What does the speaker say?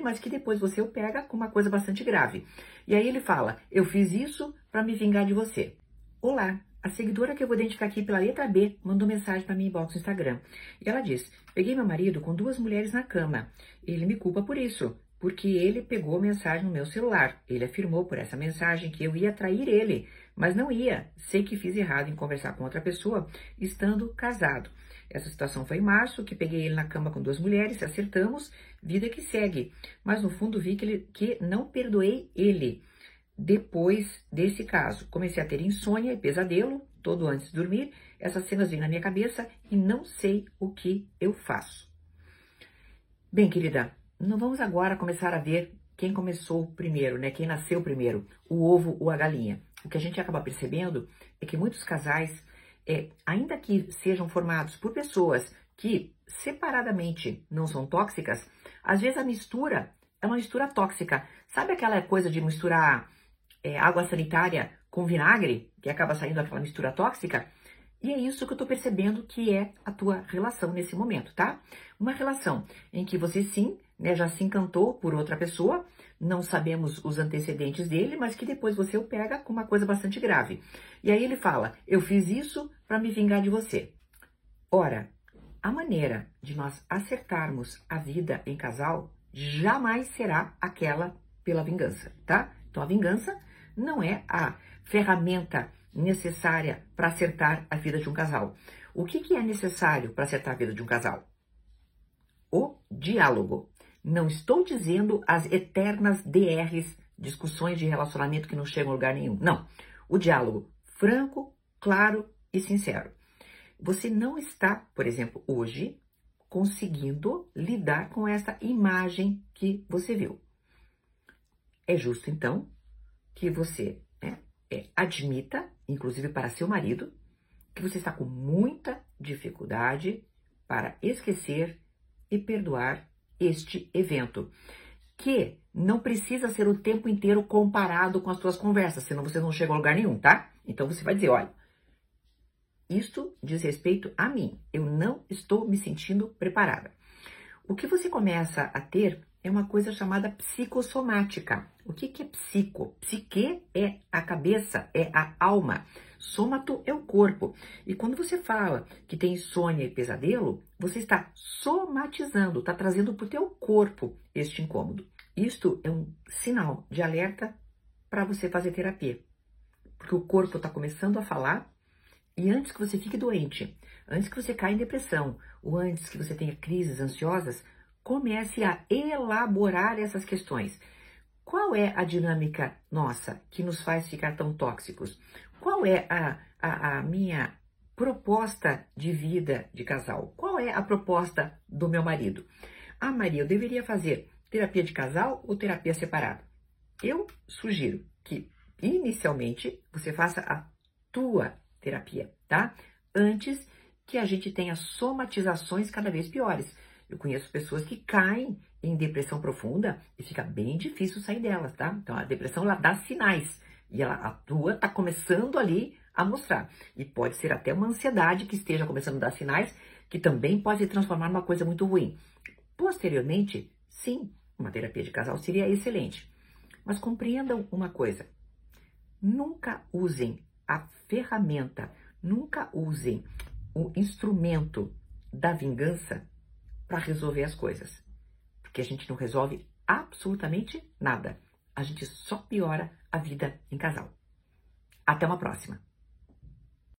mas que depois você o pega com uma coisa bastante grave. E aí ele fala: Eu fiz isso para me vingar de você. Olá, a seguidora que eu vou identificar aqui pela letra B mandou mensagem para mim inbox no Instagram. E ela diz: Peguei meu marido com duas mulheres na cama. Ele me culpa por isso, porque ele pegou a mensagem no meu celular. Ele afirmou por essa mensagem que eu ia trair ele, mas não ia. Sei que fiz errado em conversar com outra pessoa estando casado. Essa situação foi em março, que peguei ele na cama com duas mulheres, acertamos, vida que segue. Mas no fundo vi que, ele, que não perdoei ele. Depois desse caso, comecei a ter insônia e pesadelo, todo antes de dormir. Essas cenas vêm na minha cabeça e não sei o que eu faço. Bem, querida, não vamos agora começar a ver quem começou primeiro, né? Quem nasceu primeiro, o ovo ou a galinha. O que a gente acaba percebendo é que muitos casais, é, ainda que sejam formados por pessoas que separadamente não são tóxicas, às vezes a mistura é uma mistura tóxica. Sabe aquela coisa de misturar é, água sanitária com vinagre, que acaba saindo aquela mistura tóxica? E é isso que eu tô percebendo que é a tua relação nesse momento, tá? Uma relação em que você sim, né, já se encantou por outra pessoa, não sabemos os antecedentes dele, mas que depois você o pega com uma coisa bastante grave. E aí ele fala: "Eu fiz isso para me vingar de você". Ora, a maneira de nós acertarmos a vida em casal jamais será aquela pela vingança, tá? Então a vingança não é a ferramenta necessária para acertar a vida de um casal. O que, que é necessário para acertar a vida de um casal? O diálogo. Não estou dizendo as eternas DRs, discussões de relacionamento que não chegam a lugar nenhum. Não. O diálogo franco, claro e sincero. Você não está, por exemplo, hoje, conseguindo lidar com essa imagem que você viu. É justo, então, que você né, é, admita, inclusive para seu marido, que você está com muita dificuldade para esquecer e perdoar este evento, que não precisa ser o tempo inteiro comparado com as suas conversas, senão você não chega a lugar nenhum, tá? Então você vai dizer, olha, isto diz respeito a mim, eu não estou me sentindo preparada. O que você começa a ter é uma coisa chamada psicossomática. O que, que é psico? Psique é a cabeça, é a alma. Sômato é o corpo. E quando você fala que tem insônia e pesadelo, você está somatizando, está trazendo para o teu corpo este incômodo. Isto é um sinal de alerta para você fazer terapia. Porque o corpo está começando a falar e antes que você fique doente, antes que você caia em depressão ou antes que você tenha crises ansiosas, comece a elaborar essas questões. Qual é a dinâmica nossa que nos faz ficar tão tóxicos? Qual é a, a, a minha proposta de vida de casal? Qual é a proposta do meu marido? Ah, Maria, eu deveria fazer terapia de casal ou terapia separada? Eu sugiro que, inicialmente, você faça a tua terapia, tá? Antes que a gente tenha somatizações cada vez piores. Eu conheço pessoas que caem em depressão profunda e fica bem difícil sair delas, tá? Então a depressão ela dá sinais e ela atua, tá começando ali a mostrar. E pode ser até uma ansiedade que esteja começando a dar sinais, que também pode se transformar numa coisa muito ruim. Posteriormente, sim, uma terapia de casal seria excelente. Mas compreendam uma coisa: nunca usem a ferramenta, nunca usem o instrumento da vingança para resolver as coisas. Porque a gente não resolve absolutamente nada. A gente só piora a vida em casal. Até uma próxima!